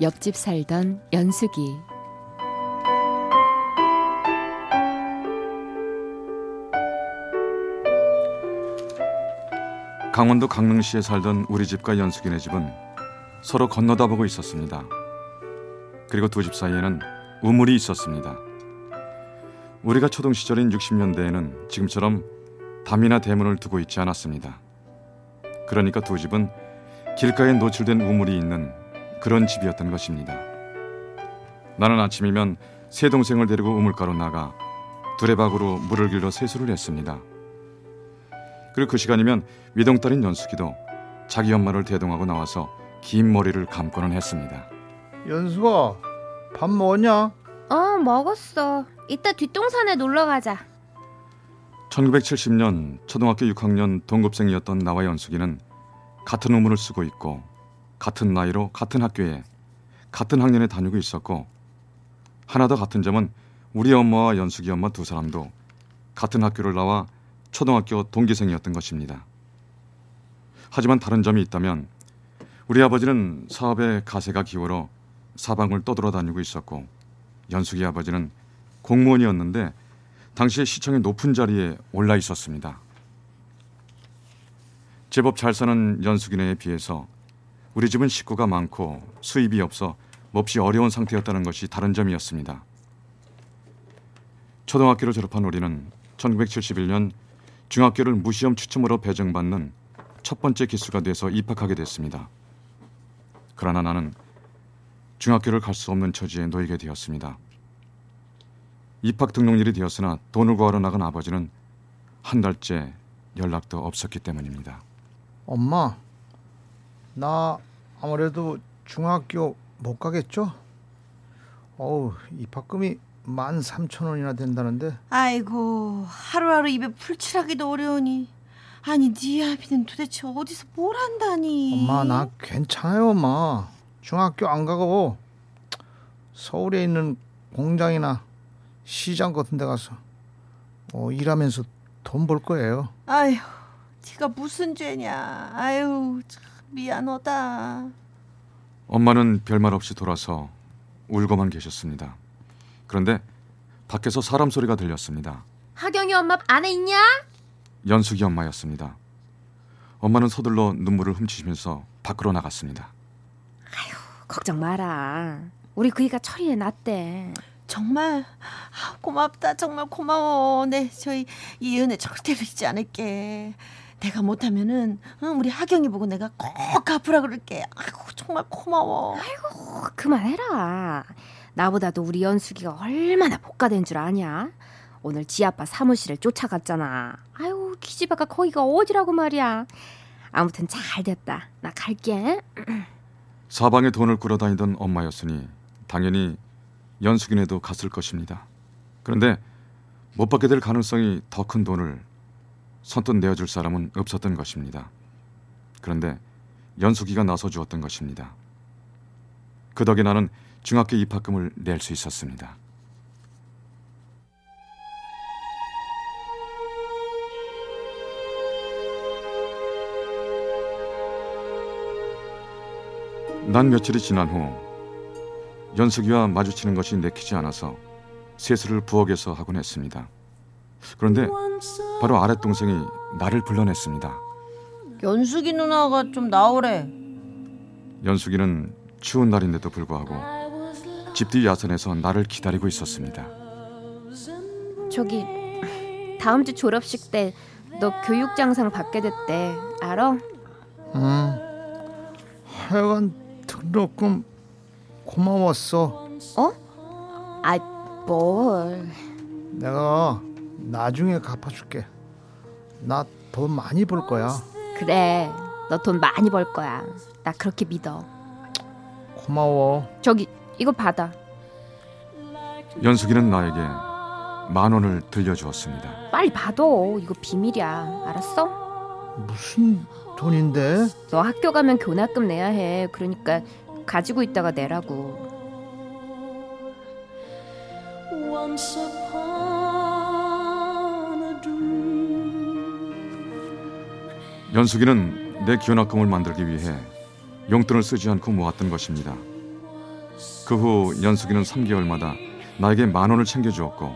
옆집 살던 연숙이 강원도 강릉시에 살던 우리 집과 연숙이네 집은 서로 건너다 보고 있었습니다. 그리고 두 집 사이에는 우물이 있었습니다. 우리가 초등 시절인 60년대에는 지금처럼 담이나 대문을 두고 있지 않았습니다. 그러니까 두 집은 길가에 노출된 우물이 있는 그런 집이었던 것입니다. 나는 아침이면 새 동생을 데리고 우물가로 나가 두레박으로 물을 길러 세수를 했습니다. 그리고 그 시간이면 위동딸인 연숙이도 자기 엄마를 대동하고 나와서 긴 머리를 감고는 했습니다. 연수가 밥 먹었냐? 어, 먹었어. 이따 뒷동산에 놀러 가자. 1970년 초등학교 6학년 동급생이었던 나와 연숙이는 같은 우물을 쓰고 있고 같은 나이로 같은 학교에 같은 학년에 다니고 있었고 하나 더 같은 점은 우리 엄마와 연숙이 엄마 두 사람도 같은 학교를 나와 초등학교 동기생이었던 것입니다. 하지만 다른 점이 있다면 우리 아버지는 사업에 가세가 기울어 사방을 떠돌아다니고 있었고 연숙이 아버지는 공무원이었는데 당시에 시청의 높은 자리에 올라 있었습니다. 제법 잘 사는 연숙이네에 비해서 우리 집은 식구가 많고 수입이 없어 몹시 어려운 상태였다는 것이 다른 점이었습니다. 초등학교를 졸업한 우리는 1971년 중학교를 무시험 추첨으로 배정받는 첫 번째 기수가 돼서 입학하게 됐습니다. 그러나 나는 중학교를 갈 수 없는 처지에 놓이게 되었습니다. 입학 등록일이 되었으나 돈을 구하러 나간 아버지는 한 달째 연락도 없었기 때문입니다. 엄마, 나 아무래도 중학교 못 가겠죠? 어우, 입학금이 만 삼천 원이나 된다는데. 아이고 하루하루 입에 풀칠하기도 어려우니. 아니 네 아비는 도대체 어디서 뭘 한다니? 엄마 나 괜찮아요 엄마. 중학교 안 가고 서울에 있는 공장이나 시장 같은 데 가서 어, 일하면서 돈 벌 거예요. 아휴 네가 무슨 죄냐. 아유 참 미안하다 엄마는 별말 없이 돌아서 울고만 계셨습니다. 그런데 밖에서 사람 소리가 들렸습니다. 하경이 엄마 안에 있냐? 연숙이 엄마였습니다. 엄마는 서둘러 눈물을 훔치시면서 밖으로 나갔습니다. 걱정 마라 우리 그이가 처리해 놨대 정말 아, 고맙다 정말 고마워 네 저희 이 은혜 절대로 잊지 않을게 내가 못하면은 응, 우리 하경이 보고 내가 꼭 갚으라 그럴게 아이고 정말 고마워. 어, 그만해라. 나보다도 우리 연숙이가 얼마나 복가된 줄 아냐? 오늘 지 아빠 사무실을 쫓아갔잖아. 아유 기집애가 거기가 어디라고 말이야? 아무튼 잘 됐다. 나 갈게. 사방에 돈을 끌어다니던 엄마였으니 당연히 연숙이네도 갔을 것입니다. 그런데 못 받게 될 가능성이 더 큰 돈을 선뜻 내어줄 사람은 없었던 것입니다. 그런데 연숙이가 나서 주었던 것입니다. 그 덕에 나는 중학교 입학금을 낼 수 있었습니다. 난 며칠이 지난 후 연숙이와 마주치는 것이 내키지 않아서 세수를 부엌에서 하곤 했습니다. 그런데 바로 아랫 동생이 나를 불러냈습니다. 연숙이 누나가 좀 나오래 연숙이는 추운 날인데도 불구하고 집 뒤 야산에서 나를 기다리고 있었습니다. 저기 다음 주 졸업식 때 너 교육장상 받게 됐대 알아? 음, 하여간 등록금 고마웠어 어? 아 뭘 내가 나중에 갚아줄게 나 돈 많이 벌 거야 그래 너 돈 많이 벌 거야 나 그렇게 믿어 고마워 저기 이거 받아. 연숙이는 나에게 만 원을 들려주었습니다. 빨리 받아. 이거 비밀이야. 알았어? 무슨 돈인데? 너 학교 가면 교납금 내야 해. 그러니까 가지고 있다가 내라고. 연숙이는 내 기원학금을 만들기 위해 용돈을 쓰지 않고 모았던 것입니다. 그 후 연숙이는 3개월마다 나에게 만 원을 챙겨주었고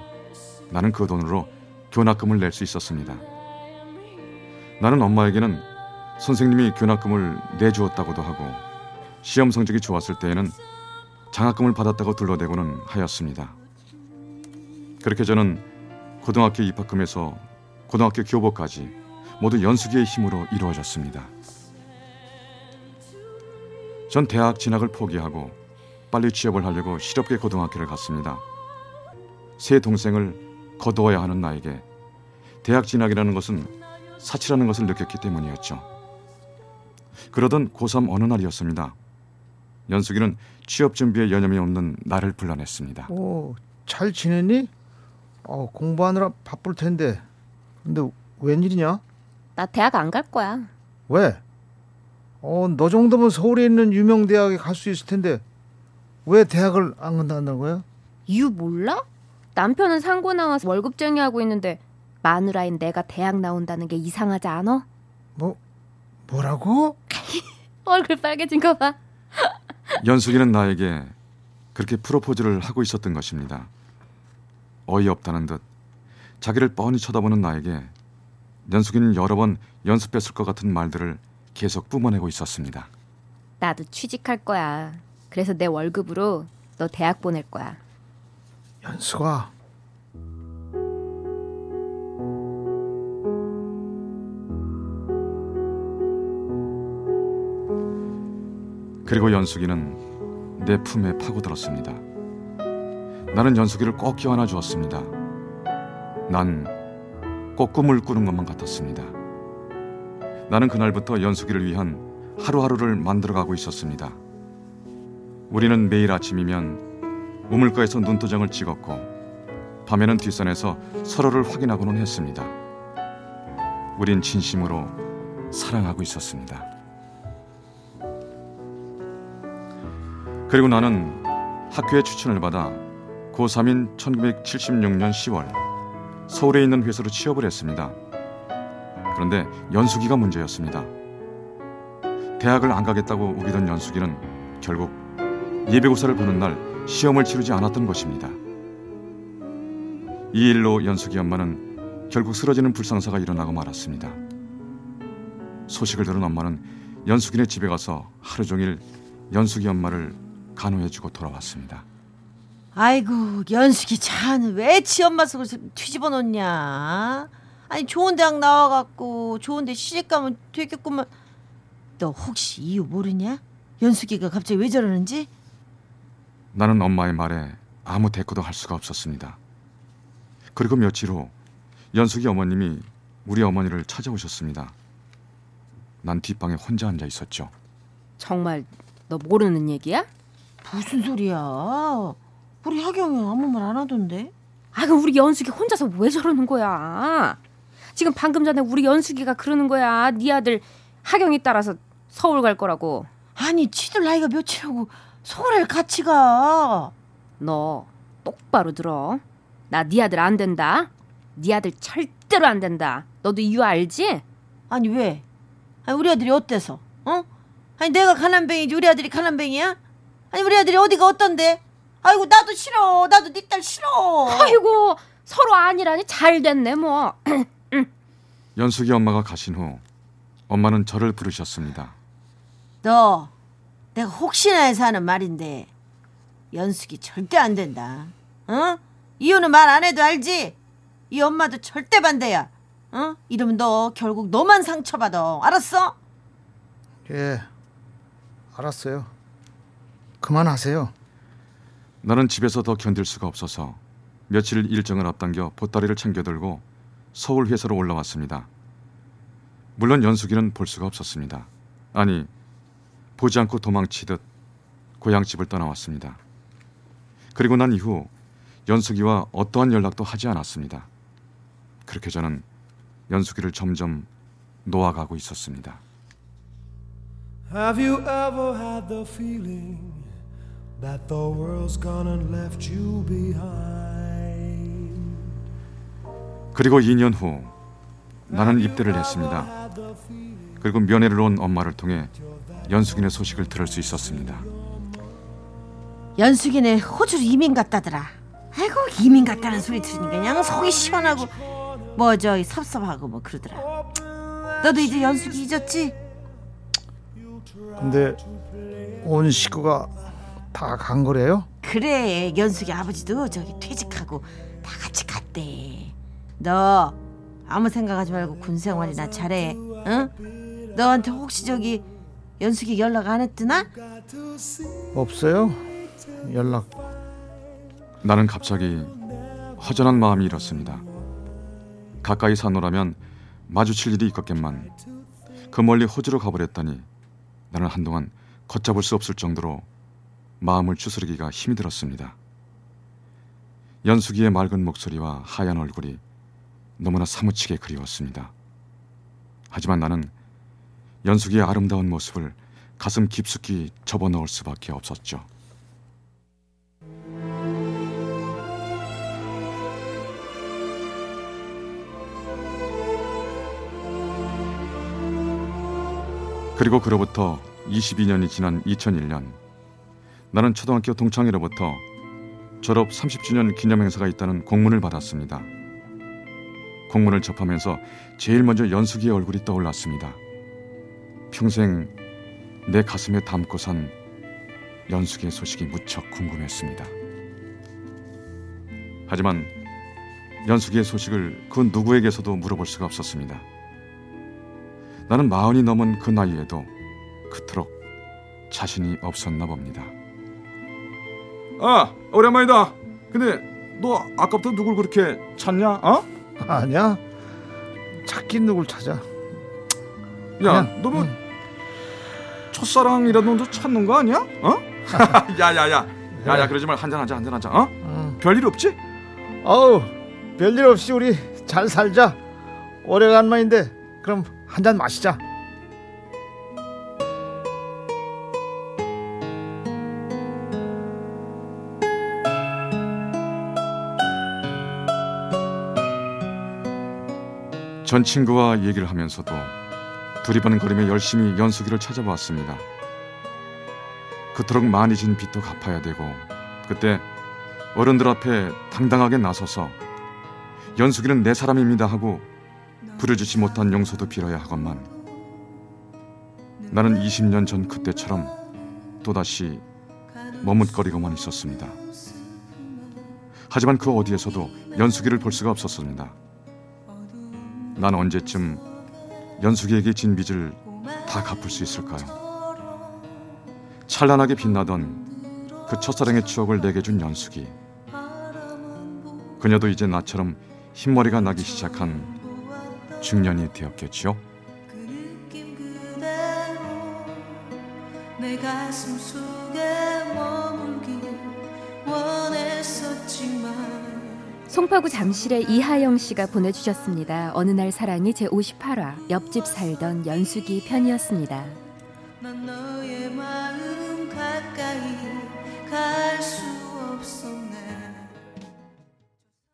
나는 그 돈으로 교납금을 낼 수 있었습니다. 나는 엄마에게는 선생님이 교납금을 내주었다고도 하고 시험 성적이 좋았을 때에는 장학금을 받았다고 둘러대고는 하였습니다. 그렇게 저는 고등학교 입학금에서 고등학교 교복까지 모두 연수기의 힘으로 이루어졌습니다. 전 대학 진학을 포기하고 빨리 취업을 하려고 실업계 고등학교를 갔습니다. 세 동생을 거두어야 하는 나에게 대학 진학이라는 것은 사치라는 것을 느꼈기 때문이었죠. 그러던 고3 어느 날이었습니다. 연숙이는 취업 준비에 여념이 없는 나를 불러냈습니다. 오, 잘 지냈니? 어, 공부하느라 바쁠 텐데. 근데 웬일이냐? 나 대학 안 갈 거야. 왜? 어, 너 정도면 서울에 있는 유명 대학에 갈 수 있을 텐데 왜 대학을 안 간다는 거야? 이유 몰라? 남편은 상고 나와서 월급쟁이 하고 있는데 마누라인 내가 대학 나온다는 게 이상하지 않아? 뭐 뭐라고? 얼굴 빨개진 거 봐. 연숙이는 나에게 그렇게 프로포즈를 하고 있었던 것입니다. 어이없다는 듯 자기를 뻔히 쳐다보는 나에게 연숙이는 여러 번 연습했을 것 같은 말들을 계속 뿜어내고 있었습니다. 나도 취직할 거야. 그래서 내 월급으로 너 대학 보낼 거야. 연수가 그리고 연숙이는 내 품에 파고들었습니다. 나는 연숙이를 꼭 껴안아 주었습니다. 난 꼭 꿈을 꾸는 것만 같았습니다. 나는 그날부터 연숙이를 위한 하루하루를 만들어가고 있었습니다. 우리는 매일 아침이면 우물가에서 눈도장을 찍었고 밤에는 뒷산에서 서로를 확인하고는 했습니다. 우린 진심으로 사랑하고 있었습니다. 그리고 나는 학교의 추천을 받아 고3인 1976년 10월 서울에 있는 회사로 취업을 했습니다. 그런데 연수기가 문제였습니다. 대학을 안 가겠다고 우기던 연수기는 결국 예비고사를 보는 날 시험을 치르지 않았던 것입니다. 이 일로 연수기 엄마는 결국 쓰러지는 불상사가 일어나고 말았습니다. 소식을 들은 엄마는 연수기네 집에 가서 하루 종일 연수기 엄마를 간호해주고 돌아왔습니다. 아이고 연숙이 자는 왜 지엄마 속을 뒤집어 놓냐? 아니 좋은 대학 나와갖고 좋은 데 시집 가면 되겠구만. 너 혹시 이유 모르냐? 연숙이가 갑자기 왜 저러는지? 나는 엄마의 말에 아무 대꾸도 할 수가 없었습니다. 그리고 며칠 후 연숙이 어머님이 우리 어머니를 찾아오셨습니다. 난 뒷방에 혼자 앉아 있었죠. 정말 너 모르는 얘기야? 무슨 소리야? 우리 하경이 아무 말 안 하던데. 아, 그 우리 연숙이 혼자서 왜 저러는 거야? 지금 방금 전에 우리 연숙이가 그러는 거야. 네 아들 하경이 따라서 서울 갈 거라고. 아니 지들 나이가 몇이라고 서울에 같이 가. 너 똑바로 들어. 나 네 아들 안 된다. 네 아들 절대로 안 된다. 너도 이유 알지? 아니 왜? 아니 우리 아들이 어때서? 어? 아니 내가 가난뱅이지 우리 아들이 가난뱅이야? 아니 우리 아들이 어디가 어떤데? 아이고 나도 싫어. 나도 네 딸 싫어. 아이고 서로 아니라니 잘 됐네 뭐. 연숙이 엄마가 가신 후 엄마는 저를 부르셨습니다. 너 내가 혹시나 해서 하는 말인데 연숙이 절대 안 된다. 어? 이유는 말 안 해도 알지? 이 엄마도 절대 반대야. 어? 이러면 너 결국 너만 상처받아. 알았어? 예. 알았어요. 그만하세요. 나는 집에서 더 견딜 수가 없어서 며칠 일정을 앞당겨 보따리를 챙겨들고 서울 회사로 올라왔습니다. 물론 연숙이는 볼 수가 없었습니다. 아니 보지 않고 도망치듯 고향집을 떠나왔습니다. 그리고 난 이후 연숙이와 어떠한 연락도 하지 않았습니다. 그렇게 저는 연숙이를 점점 놓아가고 있었습니다. Have you ever had the feeling that the world's gone and left you behind? 그리고 2년 후 나는 입대를 했습니다. 그리고 면회를 온 엄마를 통해 연숙이네 소식을 들을 수 있었습니다. 연숙이네 호주로 이민 갔다더라. 아이고 이민 갔다는 소리 들으니까 그냥 속이 시원하고 뭐 저 섭섭하고 뭐 그러더라. 너도 이제 연숙이 잊었지? 근데 온 식구가 다 간 거래요? 그래 연숙이 아버지도 저기 퇴직하고 다 같이 갔대. 너 아무 생각하지 말고 군 생활이나 잘해. 응? 너한테 혹시 저기 연숙이 연락 안 했드나? 없어요? 연락 나는 갑자기 허전한 마음이 일었습니다. 가까이 사노라면 마주칠 일이 있겠건만 그 멀리 호주로 가버렸다니 나는 한동안 걷잡을 수 없을 정도로 마음을 추스르기가 힘이 들었습니다. 연숙이의 맑은 목소리와 하얀 얼굴이 너무나 사무치게 그리웠습니다. 하지만 나는 연숙이의 아름다운 모습을 가슴 깊숙이 접어넣을 수밖에 없었죠. 그리고 그로부터 22년이 지난 2001년 나는 초등학교 동창회로부터 졸업 30주년 기념 행사가 있다는 공문을 받았습니다. 공문을 접하면서 제일 먼저 연숙이의 얼굴이 떠올랐습니다. 평생 내 가슴에 담고 산 연숙이의 소식이 무척 궁금했습니다. 하지만 연숙이의 소식을 그 누구에게서도 물어볼 수가 없었습니다. 나는 마흔이 넘은 그 나이에도 그토록 자신이 없었나 봅니다. 아, 오랜만이다. 근데 너 아까부터 누굴 그렇게 찾냐? 어? 아니야? 찾긴 누굴 찾아? 야, 그냥, 너뭐 응. 첫사랑이라도 너 찾는 거 아니야? 어? 야야야, 야야 그러지 말 한잔 하자 한잔 하자. 어? 응. 별일 없지? 어우 별일 없이 우리 잘 살자. 오래간만인데 그럼 한 잔 마시자. 전 친구와 얘기를 하면서도 두리번거리며 열심히 연수기를 찾아보았습니다. 그토록 많이 진 빚도 갚아야 되고 그때 어른들 앞에 당당하게 나서서 연수기는 내 사람입니다 하고 부려주지 못한 용서도 빌어야 하건만 나는 20년 전 그때처럼 또다시 머뭇거리고만 있었습니다. 하지만 그 어디에서도 연수기를 볼 수가 없었습니다. 난 언제쯤 연숙이에게 진 빚을 다 갚을 수 있을까요? 찬란하게 빛나던 그 첫사랑의 추억을 내게 준 연숙이 그녀도 이제 나처럼 흰머리가 나기 시작한 중년이 되었겠지요? 내 가슴 속에 머물길 원했었지만 송파구 잠실의 이하영 씨가 보내주셨습니다. 어느 날 사랑이 제 58화 옆집 살던 연수기 편이었습니다. 넌 너의 마음 가까이 갈 수 없어.